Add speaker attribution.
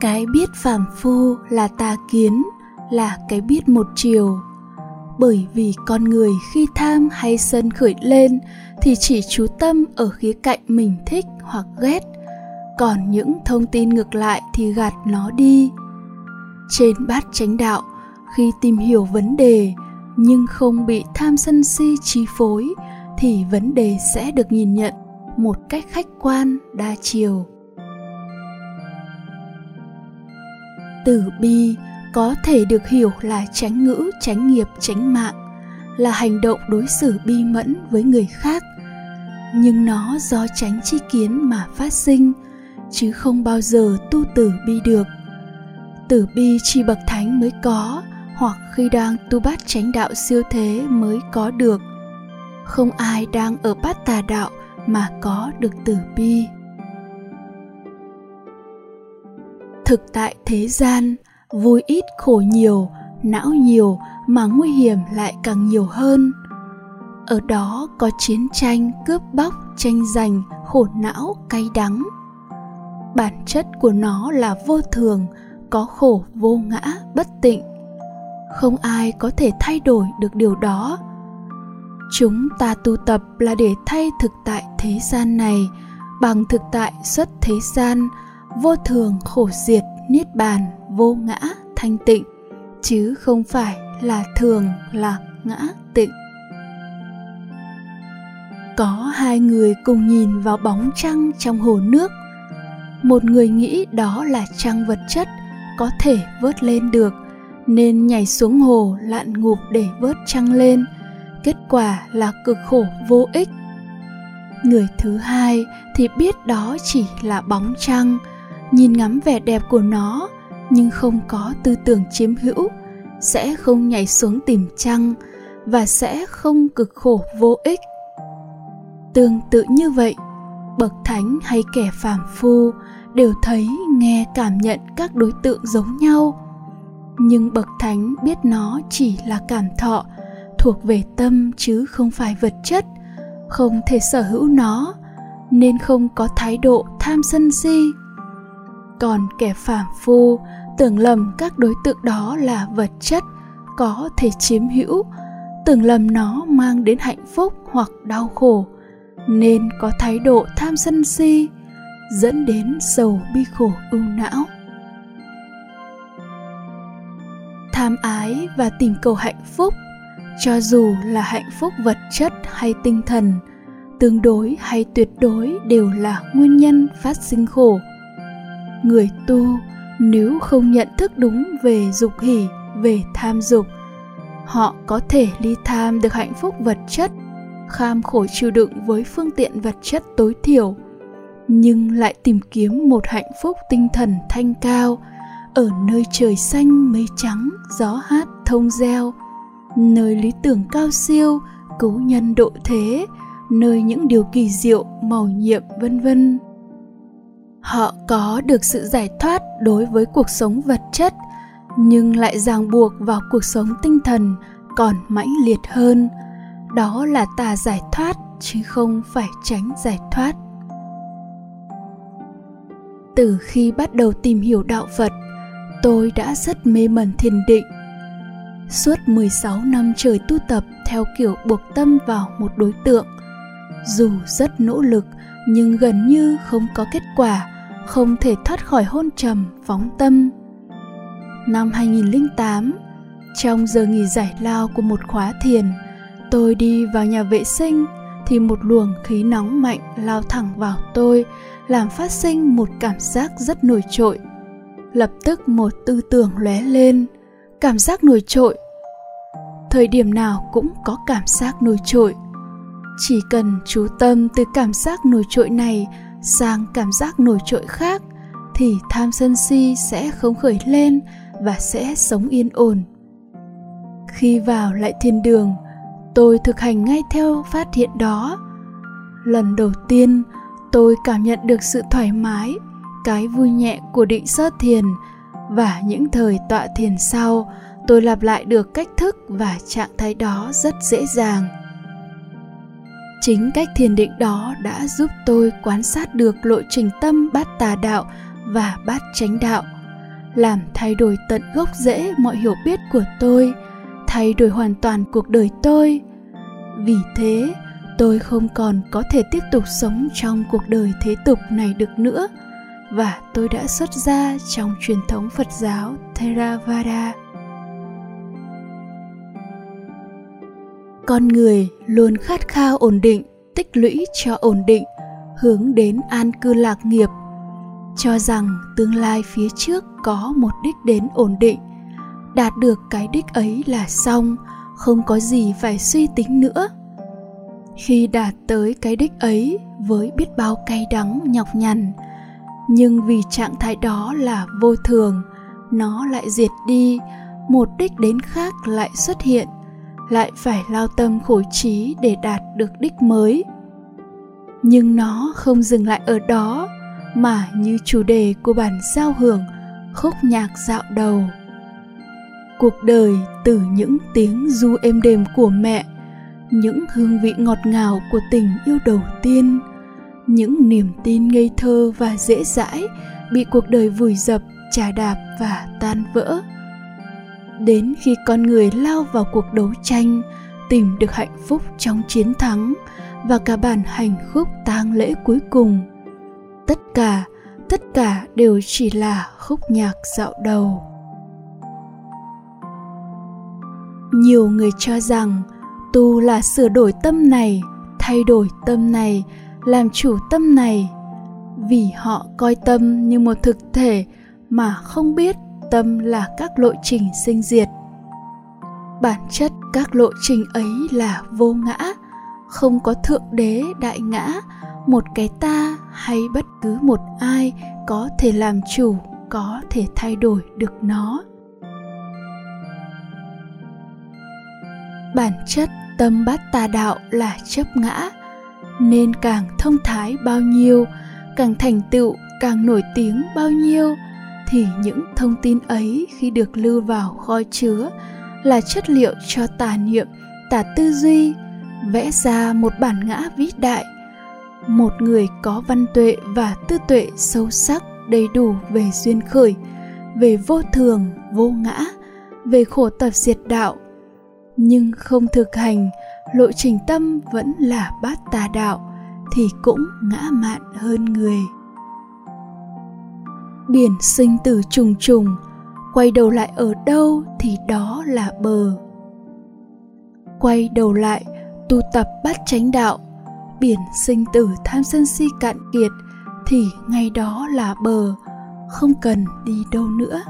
Speaker 1: cái biết phàm phu là tà kiến, là cái biết một chiều. Bởi vì con người khi tham hay sân khởi lên thì chỉ chú tâm ở khía cạnh mình thích hoặc ghét. Còn những thông tin ngược lại thì gạt nó đi. Trên bát chánh đạo, khi tìm hiểu vấn đề nhưng không bị tham sân si chi phối thì vấn đề sẽ được nhìn nhận một cách khách quan, đa chiều. Từ bi có thể được hiểu là tránh ngữ, tránh nghiệp, tránh mạng, là hành động đối xử bi mẫn với người khác. Nhưng nó do tránh chi kiến mà phát sinh, chứ không bao giờ tu tử bi được. Tử bi chỉ bậc thánh mới có, hoặc khi đang tu bát chánh đạo siêu thế mới có được. Không ai đang ở bát tà đạo mà có được tử bi. Thực tại thế gian, vui ít khổ nhiều, não nhiều mà nguy hiểm lại càng nhiều hơn. Ở đó có chiến tranh, cướp bóc, tranh giành, khổ não, cay đắng. Bản chất của nó là vô thường, có khổ, vô ngã, bất tịnh. Không ai có thể thay đổi được điều đó. Chúng ta tu tập là để thay thực tại thế gian này, bằng thực tại xuất thế gian vô thường khổ diệt, niết bàn, vô ngã, thanh tịnh, chứ không phải là thường là ngã tịnh. Có hai người cùng nhìn vào bóng trăng trong hồ nước. Một người nghĩ đó là trăng vật chất, có thể vớt lên được, nên nhảy xuống hồ lặn ngụp để vớt trăng lên. Kết quả là cực khổ vô ích. Người thứ hai thì biết đó chỉ là bóng trăng nhìn ngắm vẻ đẹp của nó, nhưng không có tư tưởng chiếm hữu, sẽ không nhảy xuống tìm trăng và sẽ không cực khổ vô ích. Tương tự như vậy, bậc thánh hay kẻ phàm phu đều thấy nghe cảm nhận các đối tượng giống nhau. Nhưng bậc thánh biết nó chỉ là cảm thọ, thuộc về tâm chứ không phải vật chất, không thể sở hữu nó, nên không có thái độ tham sân si còn kẻ phàm phu, tưởng lầm các đối tượng đó là vật chất, có thể chiếm hữu. Tưởng lầm nó mang đến hạnh phúc hoặc đau khổ, nên có thái độ tham sân si, dẫn đến sầu bi khổ ưu não. Tham ái và tìm cầu hạnh phúc, cho dù là hạnh phúc vật chất hay tinh thần, tương đối hay tuyệt đối đều là nguyên nhân phát sinh khổ người tu, nếu không nhận thức đúng về dục hỷ, về tham dục, họ có thể ly tham được hạnh phúc vật chất, kham khổ chịu đựng với phương tiện vật chất tối thiểu, nhưng lại tìm kiếm một hạnh phúc tinh thần thanh cao, ở nơi trời xanh mây trắng, gió hát thông reo, nơi lý tưởng cao siêu, cứu nhân độ thế, nơi những điều kỳ diệu, màu nhiệm, vân vân họ có được sự giải thoát đối với cuộc sống vật chất nhưng lại ràng buộc vào cuộc sống tinh thần còn mãnh liệt hơn đó là tà giải thoát chứ không phải tránh giải thoát từ khi bắt đầu tìm hiểu đạo Phật, tôi đã rất mê mẩn thiền định. Suốt 16 năm trời tu tập theo kiểu buộc tâm vào một đối tượng. Dù rất nỗ lực nhưng gần như không có kết quả, không thể thoát khỏi hôn trầm, phóng tâm. Năm 2008, trong giờ nghỉ giải lao của một khóa thiền, tôi đi vào nhà vệ sinh thì một luồng khí nóng mạnh lao thẳng vào tôi làm phát sinh một cảm giác rất nổi trội. Lập tức một tư tưởng lóe lên cảm giác nổi trội. Thời điểm nào cũng có cảm giác nổi trội chỉ cần chú tâm từ cảm giác nổi trội này sang cảm giác nổi trội khác thì tham sân si sẽ không khởi lên và sẽ sống yên ổn. Khi vào lại thiên đường, tôi thực hành ngay theo phát hiện đó. Lần đầu tiên, tôi cảm nhận được sự thoải mái, cái vui nhẹ của định sơ thiền và những thời tọa thiền sau, tôi lặp lại được cách thức và trạng thái đó rất dễ dàng chính cách thiền định đó đã giúp tôi quan sát được lộ trình tâm bát tà đạo và bát chánh đạo, làm thay đổi tận gốc rễ mọi hiểu biết của tôi, thay đổi hoàn toàn cuộc đời tôi. Vì thế, tôi không còn có thể tiếp tục sống trong cuộc đời thế tục này được nữa, và tôi đã xuất gia trong truyền thống phật giáo theravada. Con người luôn khát khao ổn định, tích lũy cho ổn định, hướng đến an cư lạc nghiệp. Cho rằng tương lai phía trước có một đích đến ổn định, đạt được cái đích ấy là xong, không có gì phải suy tính nữa. Khi đạt tới cái đích ấy với biết bao cay đắng, nhọc nhằn, nhưng vì trạng thái đó là vô thường, nó lại diệt đi, một đích đến khác lại xuất hiện lại phải lao tâm khổ trí để đạt được đích mới. Nhưng nó không dừng lại ở đó, mà như chủ đề của bản giao hưởng khúc nhạc dạo đầu. Cuộc đời từ những tiếng du êm đềm của mẹ, những hương vị ngọt ngào của tình yêu đầu tiên, những niềm tin ngây thơ và dễ dãi bị cuộc đời vùi dập trà đạp và tan vỡ đến khi con người lao vào cuộc đấu tranh, tìm được hạnh phúc trong chiến thắng và cả bản hành khúc tang lễ cuối cùng. Tất cả tất cả đều chỉ là khúc nhạc dạo đầu. Nhiều người cho rằng, tu là sửa đổi tâm này, thay đổi tâm này, làm chủ tâm này. Vì họ coi tâm như một thực thể mà không biết tâm là các lộ trình sinh diệt. Bản chất các lộ trình ấy là vô ngã, không có thượng đế, đại ngã, một cái ta hay bất cứ một ai có thể làm chủ, có thể thay đổi được nó. Bản chất tâm bát tà đạo là chấp ngã, nên càng thông thái bao nhiêu, càng thành tựu, càng nổi tiếng bao nhiêu thì những thông tin ấy khi được lưu vào kho chứa là chất liệu cho tà niệm, tà tư duy, vẽ ra một bản ngã vĩ đại. Một người có văn tuệ và tư tuệ sâu sắc đầy đủ về duyên khởi, về vô thường, vô ngã, về khổ tập diệt đạo. Nhưng không thực hành, lộ trình tâm vẫn là bát tà đạo thì cũng ngã mạn hơn người biển sinh tử trùng trùng, quay đầu lại ở đâu thì đó là bờ. Quay đầu lại, tu tập bát chánh đạo, biển sinh tử tham sân si cạn kiệt thì ngay đó là bờ, không cần đi đâu nữa.